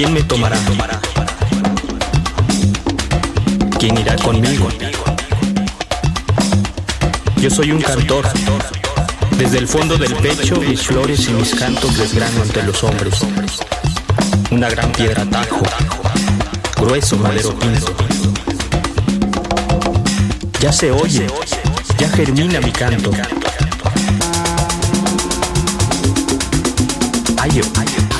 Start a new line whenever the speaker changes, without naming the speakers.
¿Quién me tomará? ¿Quién irá conmigo? Yo soy un cantor. Desde el fondo del pecho mis flores y mis cantos desgrano ante los hombres. Una gran piedra tajo, grueso madero pinto. Ya se oye, ya germina mi canto. Ayo, ayo.